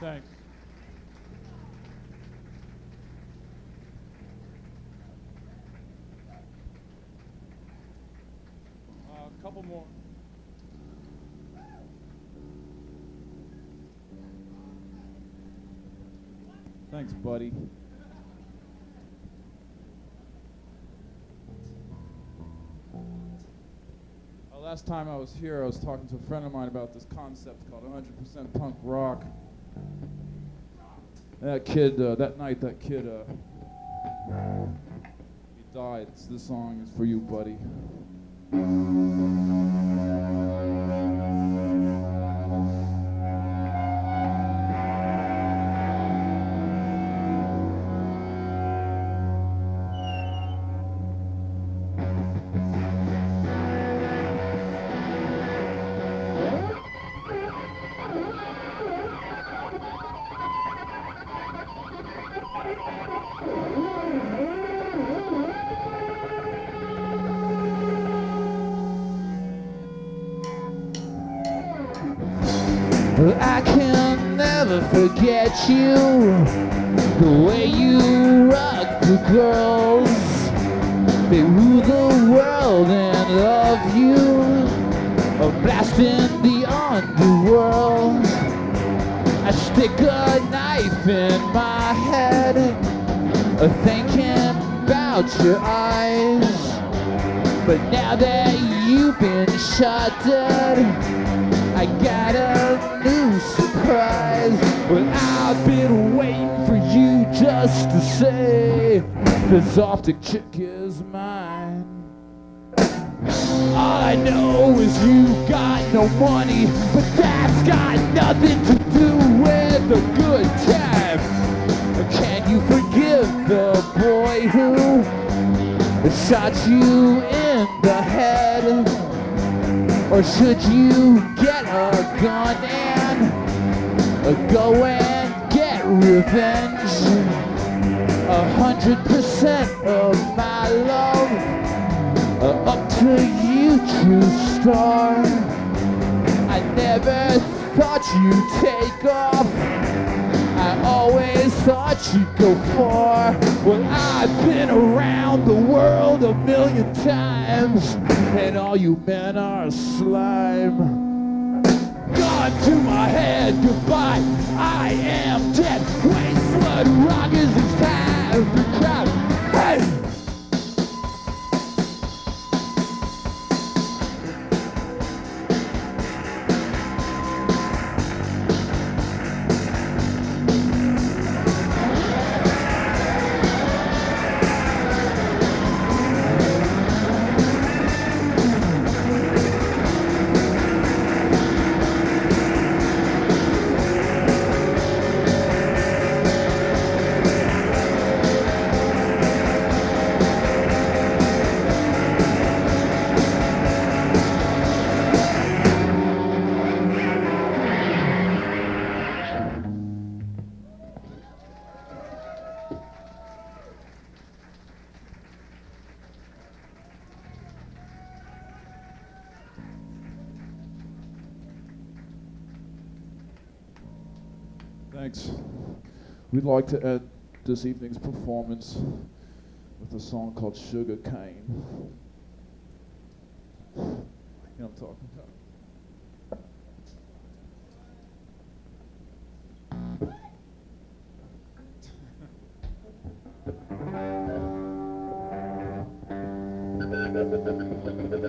Thanks. Uh, a couple more. Thanks, buddy. Uh, last time I was here, I was talking to a friend of mine about this concept called 100% punk rock. That kid, uh, that night, that kid, uh, he died. It's, this song is for you, buddy. I can never forget you. The way you rock the girls. They rule the world and love you. A blast in the underworld. I stick a knife in my head. A thinking about your eyes. But now that you've been shot dead. I got a new surprise. Well, I've been waiting for you just to say this optic chick is mine. All I know is you got no money, but that's got nothing to do with the good time. Can you forgive the boy who shot you in the head? Or should you get a gun and uh, go and get revenge? A hundred percent of my love uh, up to you, true star. I never thought you'd take off. I always thought you'd go far. Well, I've been around times, and all you men are slime. Gone to my head, goodbye. I am dead. Waste blood rockers, We'd like to end this evening's performance with a song called Sugar Cane. You know what I'm talking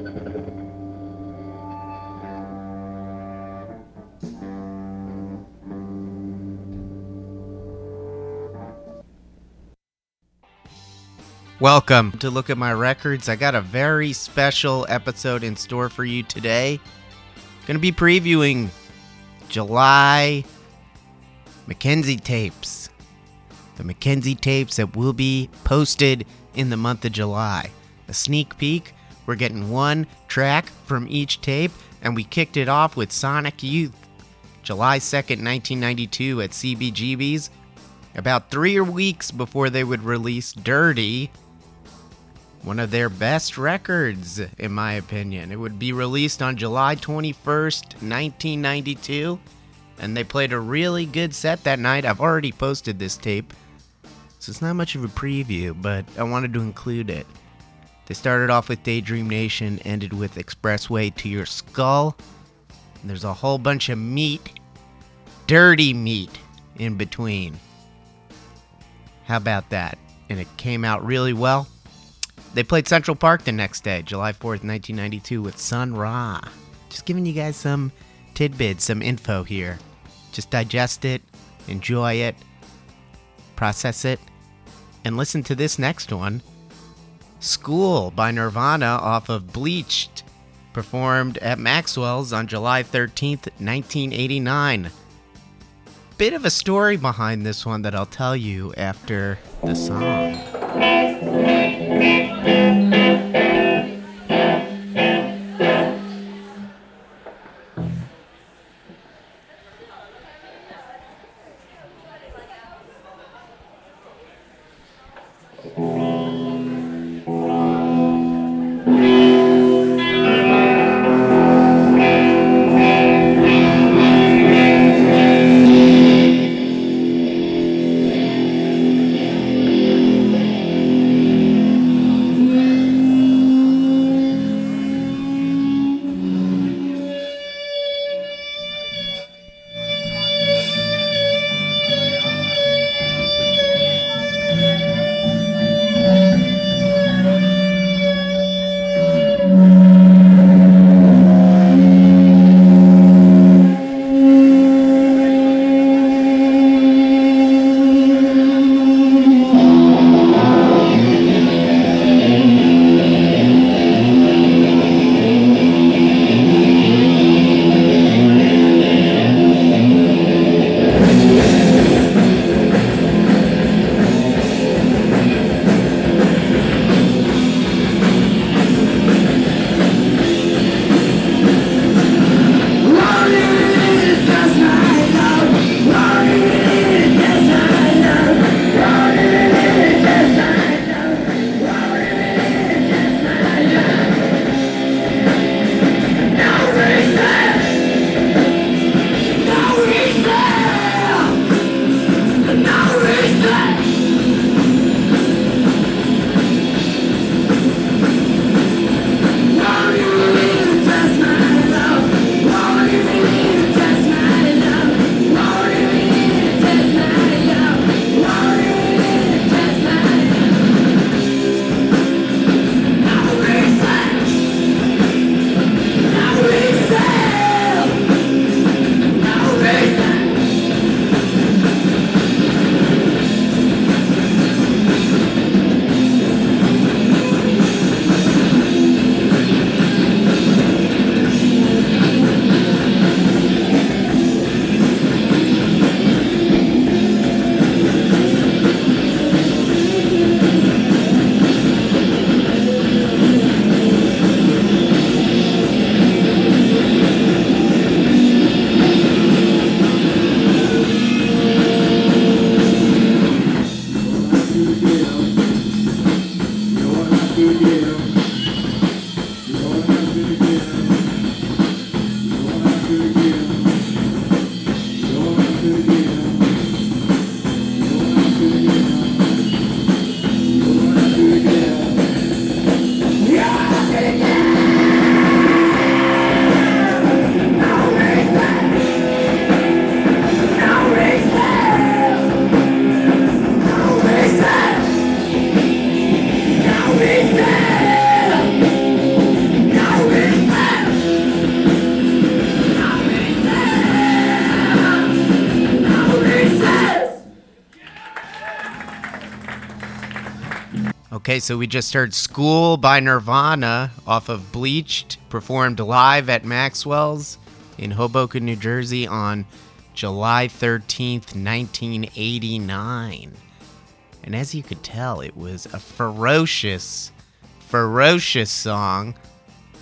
about? Welcome to Look at My Records. I got a very special episode in store for you today. Going to be previewing July Mackenzie tapes. The Mackenzie tapes that will be posted in the month of July. A sneak peek. We're getting one track from each tape, and we kicked it off with Sonic Youth, July 2nd, 1992, at CBGB's. About three weeks before they would release Dirty, one of their best records, in my opinion. It would be released on July 21st, 1992, and they played a really good set that night. I've already posted this tape, so it's not much of a preview, but I wanted to include it. They started off with Daydream Nation, ended with Expressway to Your Skull. There's a whole bunch of meat, dirty meat, in between. How about that? And it came out really well. They played Central Park the next day, July 4th, 1992, with Sun Ra. Just giving you guys some tidbits, some info here. Just digest it, enjoy it, process it, and listen to this next one School by Nirvana off of Bleach, performed at Maxwell's on July 13th, 1989. Bit of a story behind this one that I'll tell you after the song. Thank you. Okay, so we just heard School by Nirvana off of Bleach, performed live at Maxwell's in Hoboken, New Jersey on July 13th, 1989. And as you could tell, it was a ferocious, ferocious song.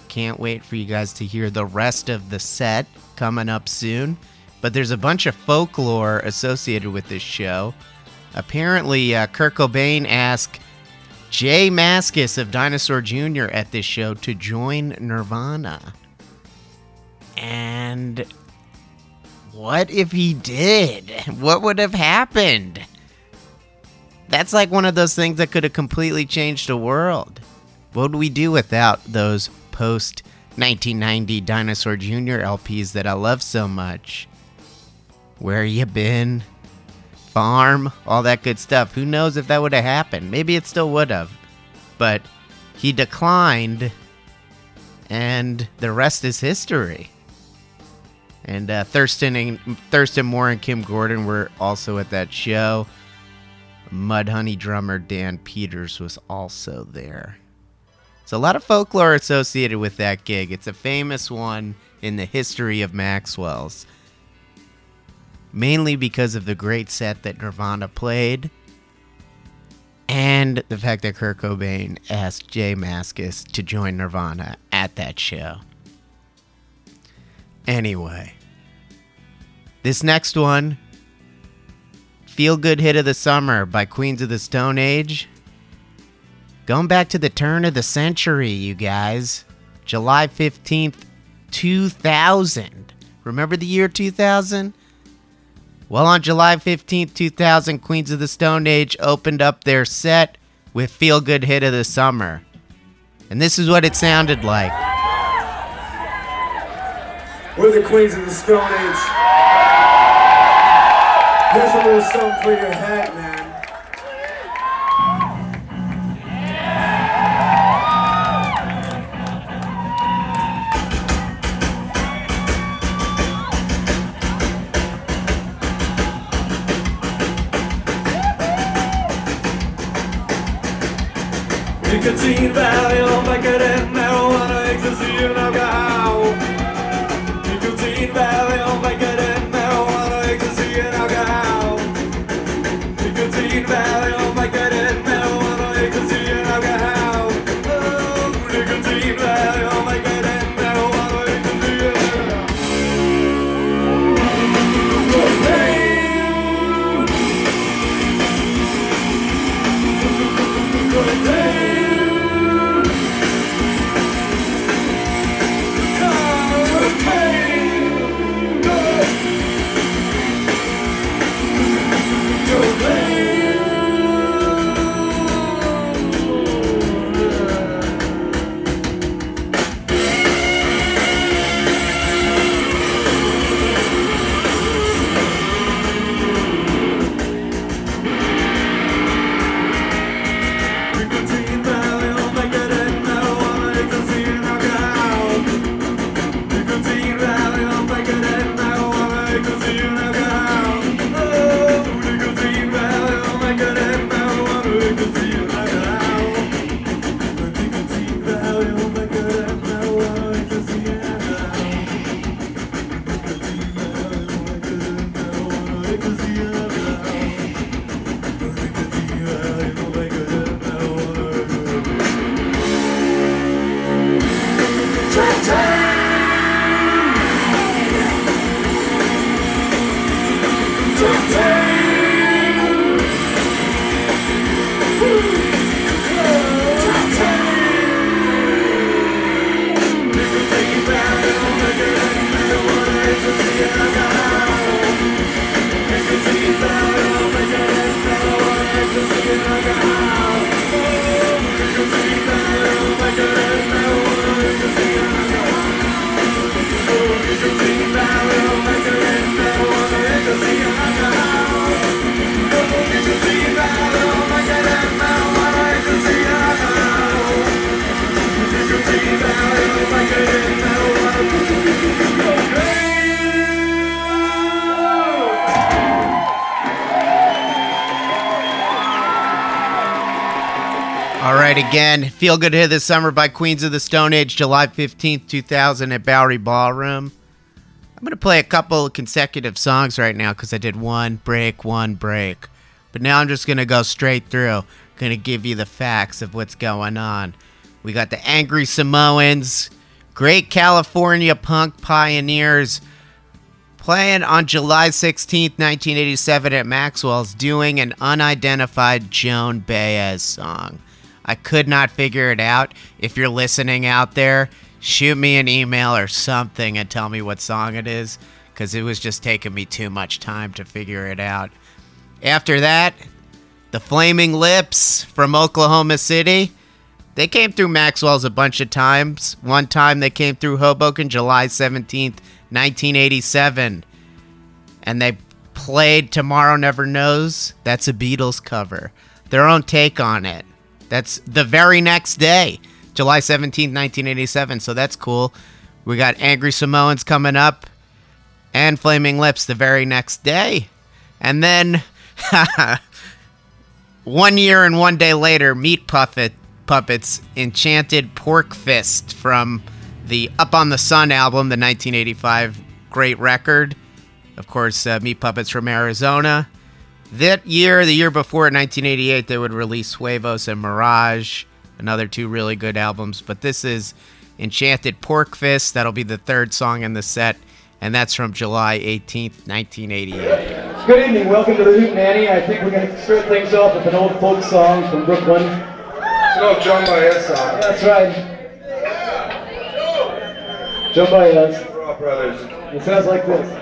Can't wait for you guys to hear the rest of the set coming up soon. But there's a bunch of folklore associated with this show. Apparently, uh, Kurt Cobain asked J Mascis of Dinosaur Jr. at this show to join Nirvana. And What if he did? What would have happened? That's like one of those things that could have completely changed the world. What would we do without those post 1990 Dinosaur Jr. LPs that I love so much? Where you been? Farm, all that good stuff. Who knows if that would have happened? Maybe it still would have. But he declined, and the rest is history. And uh, Thurston and Thurston Moore and Kim Gordon were also at that show. Mudhoney drummer Dan Peters was also there. So a lot of folklore associated with that gig. It's a famous one in the history of Maxwell's. Mainly because of the great set that Nirvana played and the fact that Kurt Cobain asked J Mascis to join Nirvana at that show. Anyway, this next one Feel Good Hit of the Summer by Queens of the Stone Age. Going back to the turn of the century, you guys. July 15th, 2000. Remember the year 2000? Well, on July 15th, 2000, Queens of the Stone Age opened up their set with Feel Good Hit of the Summer. And this is what it sounded like. We're the Queens of the Stone Age. Here's a little something for your head, Nicotine, Valium, Vicodin, marijuana, marijuana, again, Feel Good Here this summer by Queens of the Stone Age, July 15th, 2000 at Bowery Ballroom. I'm going to play a couple consecutive songs right now because I did one break, one break. But now I'm just going to go straight through. Going to give you the facts of what's going on. We got the Angry Samoans, Great California Punk Pioneers, playing on July 16th, 1987 at Maxwell's, doing an unidentified Joan Baez song. I could not figure it out. If you're listening out there, shoot me an email or something and tell me what song it is because it was just taking me too much time to figure it out. After that, the Flaming Lips from Oklahoma City. They came through Maxwell's a bunch of times. One time they came through Hoboken July 17th, 1987. And they played Tomorrow Never Knows. That's a Beatles cover. Their own take on it. That's the very next day, July 17th, 1987. So that's cool. We got Angry Samoans coming up and Flaming Lips the very next day. And then one year and one day later, Meat Puppet Puppets Enchanted Pork Fist from the Up on the Sun album, the 1985 great record. Of course, uh, Meat Puppets from Arizona. That year, the year before, in 1988, they would release Huevos and Mirage, another two really good albums. But this is Enchanted Pork Fist. That'll be the third song in the set, and that's from July 18th, 1988. Good evening, welcome to the Hoot Nanny. I think we're going to start things off with an old folk song from Brooklyn. It's an old John Baez song. That's right. Joe Baez. Raw Brothers. It sounds like this.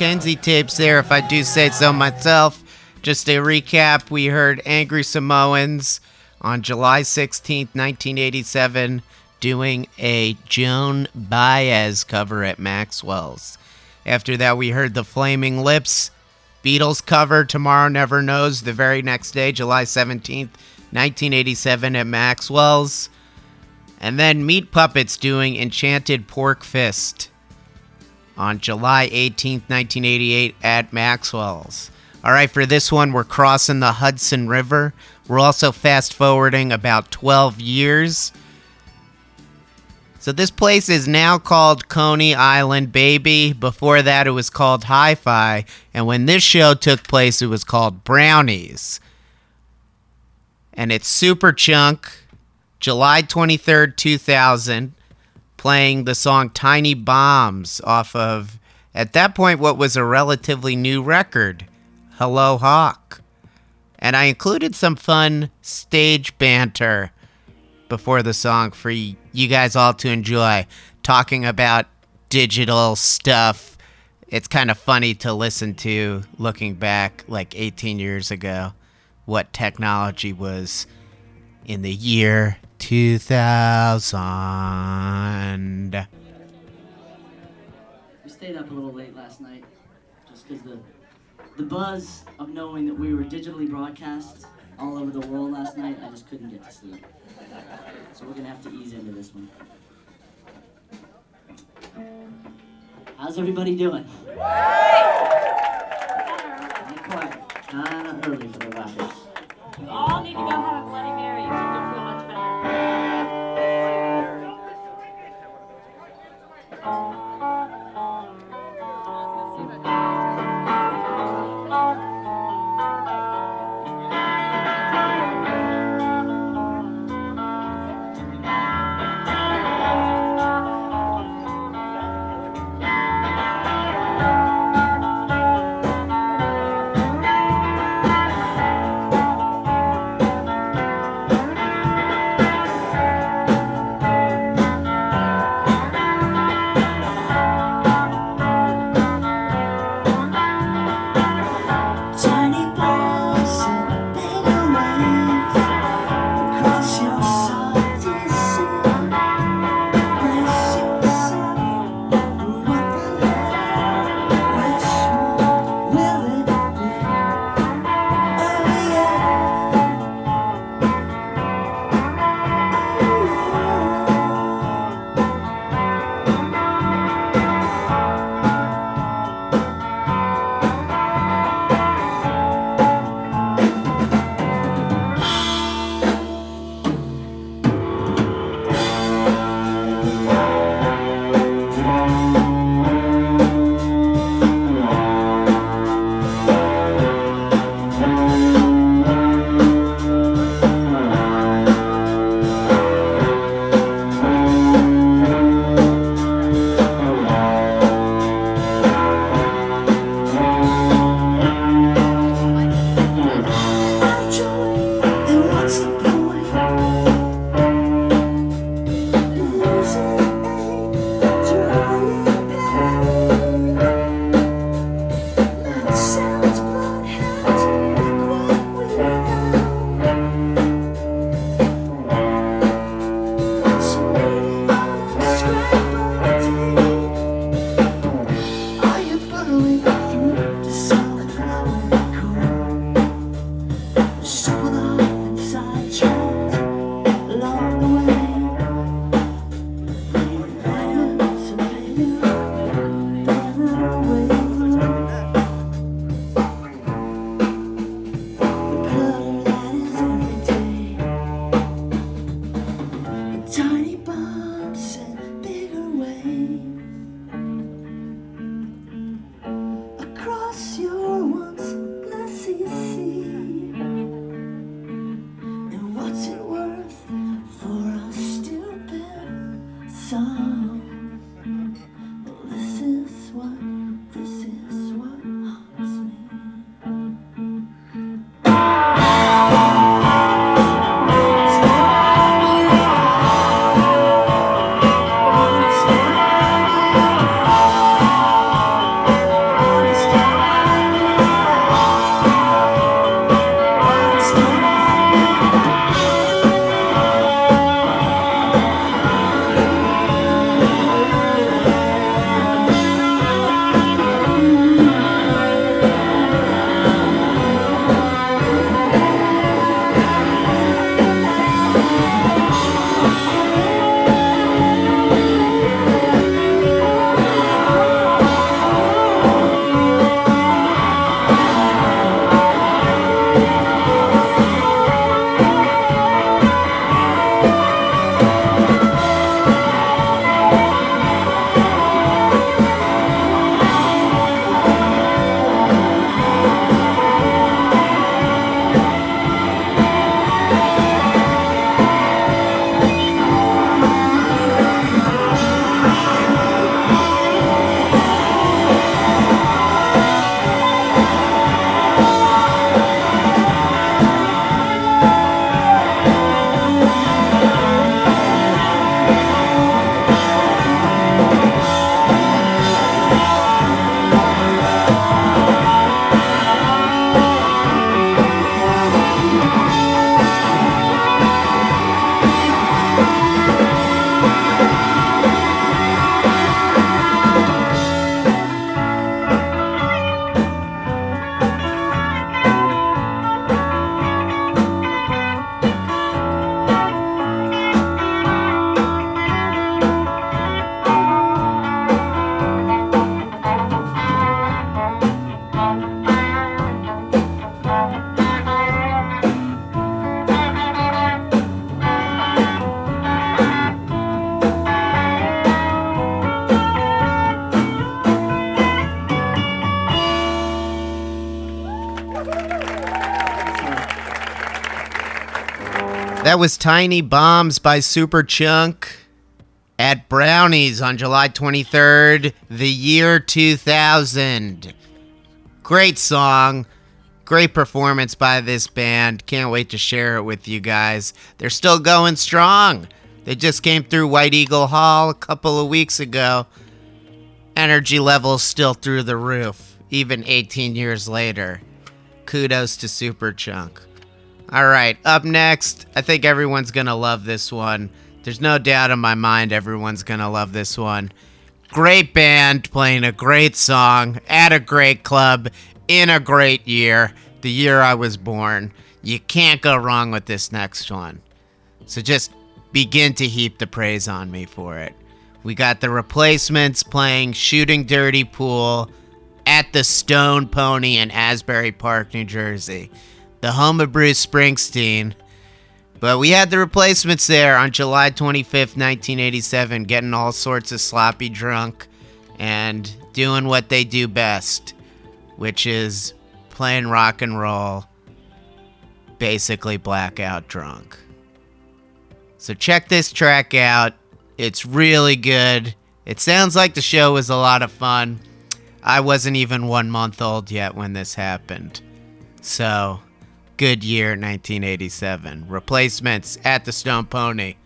Mackenzie tapes there, if I do say so myself. Just a recap we heard Angry Samoans on July 16th, 1987, doing a Joan Baez cover at Maxwell's. After that, we heard the Flaming Lips Beatles cover Tomorrow Never Knows the very next day, July 17th, 1987, at Maxwell's. And then Meat Puppets doing Enchanted Pork Fist on July 18th, 1988 at Maxwell's. All right, for this one, we're crossing the Hudson River. We're also fast forwarding about 12 years. So this place is now called Coney Island Baby. Before that, it was called Hi Fi. And when this show took place, it was called Brownies. And it's Superchunk, July 23rd, 2000 playing the song Tiny Bombs off of, at that point, what was a relatively new record, Hello Hawk. And I included some fun stage banter before the song for you guys all to enjoy, talking about digital stuff. It's kind of funny to listen to looking back like 18 years ago, what technology was in the year 2000. We stayed up a little late last night just because the, the buzz of knowing that we were digitally broadcast all over the world last night. I just couldn't get to sleep. So we're gonna have to ease into this one. How's everybody doing? Not quite. Kinda early for the rappers. You all need to go have a Bloody Mary. own. sun. Was Tiny Bombs by Superchunk at Brownies on July 23rd, the year 2000. Great song. Great performance by this band. Can't wait to share it with you guys. They're still going strong. They just came through White Eagle Hall a couple of weeks ago. Energy levels still through the roof, even 18 years later. Kudos to Superchunk. All right, up next, I think everyone's going to love this one. There's no doubt in my mind everyone's going to love this one. Great band playing a great song at a great club in a great year, the year I was born. You can't go wrong with this next one. So just begin to heap the praise on me for it. We got the replacements playing Shooting Dirty Pool at the Stone Pony in Asbury Park, New Jersey, the home of Bruce Springsteen. But we had the replacements there on July 25th, 1987, getting all sorts of sloppy drunk and doing what they do best, which is playing rock and roll, basically blackout drunk. So check this track out. It's really good. It sounds like the show was a lot of fun. I wasn't even one month old yet when this happened. So, good year 1987. Replacements at the Stone Pony.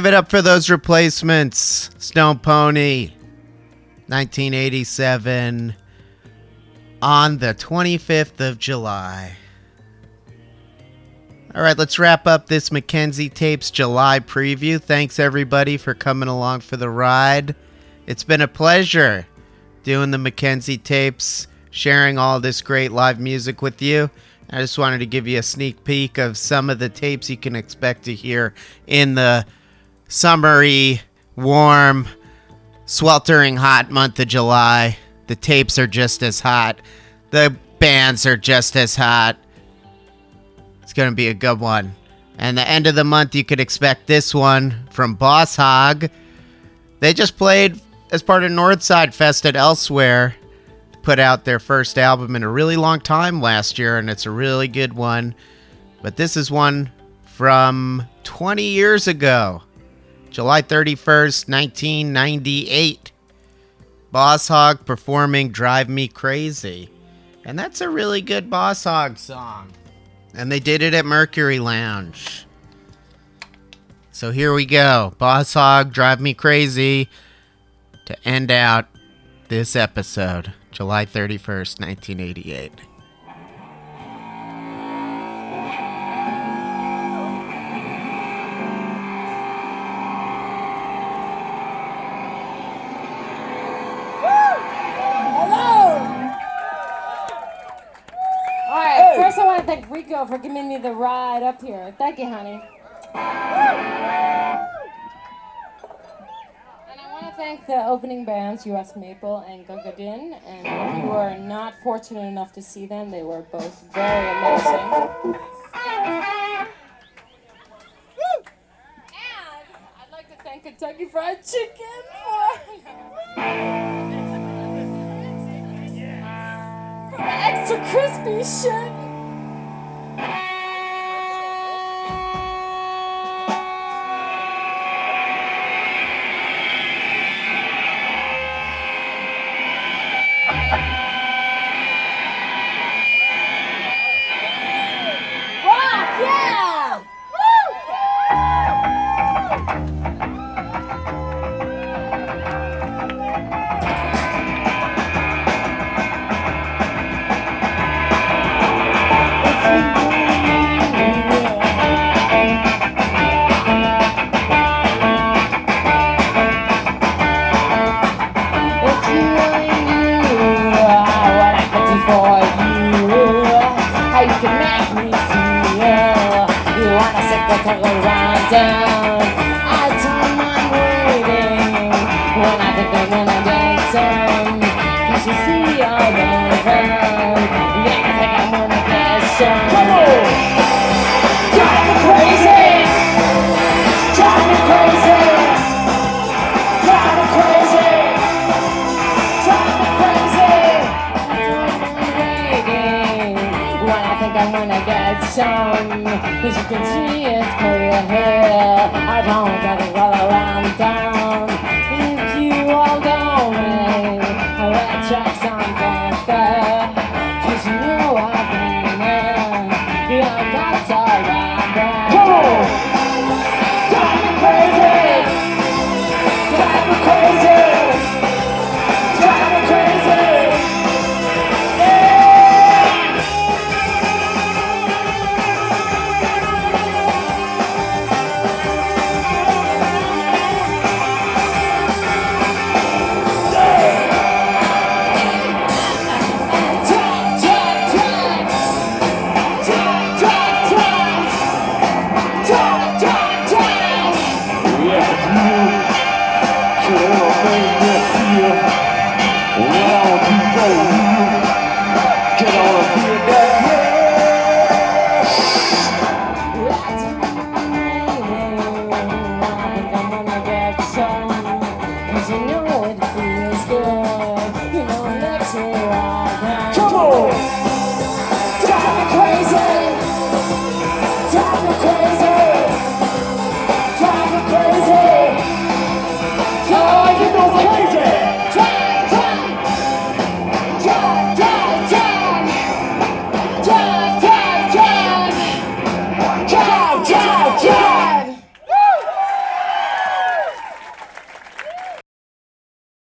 Give it up for those replacements. Stone Pony, 1987, on the 25th of July. All right, let's wrap up this Mackenzie Tapes July preview. Thanks everybody for coming along for the ride. It's been a pleasure doing the Mackenzie Tapes, sharing all this great live music with you. I just wanted to give you a sneak peek of some of the tapes you can expect to hear in the summery, warm, sweltering hot month of July. The tapes are just as hot. The bands are just as hot. It's going to be a good one. And the end of the month, you could expect this one from Boss Hog. They just played as part of Northside Fest at Elsewhere. Put out their first album in a really long time last year, and it's a really good one. But this is one from 20 years ago, July 31st, 1998. Boss Hog performing Drive Me Crazy. And that's a really good Boss Hog song. And they did it at Mercury Lounge. So here we go. Boss Hog, Drive Me Crazy to end out this episode, July 31st, 1988. The ride up here. Thank you, honey. And I want to thank the opening bands, US Maple and Gogodin. And if you were not fortunate enough to see them, they were both very amazing. And I'd like to thank Kentucky Fried Chicken for. extra crispy shit.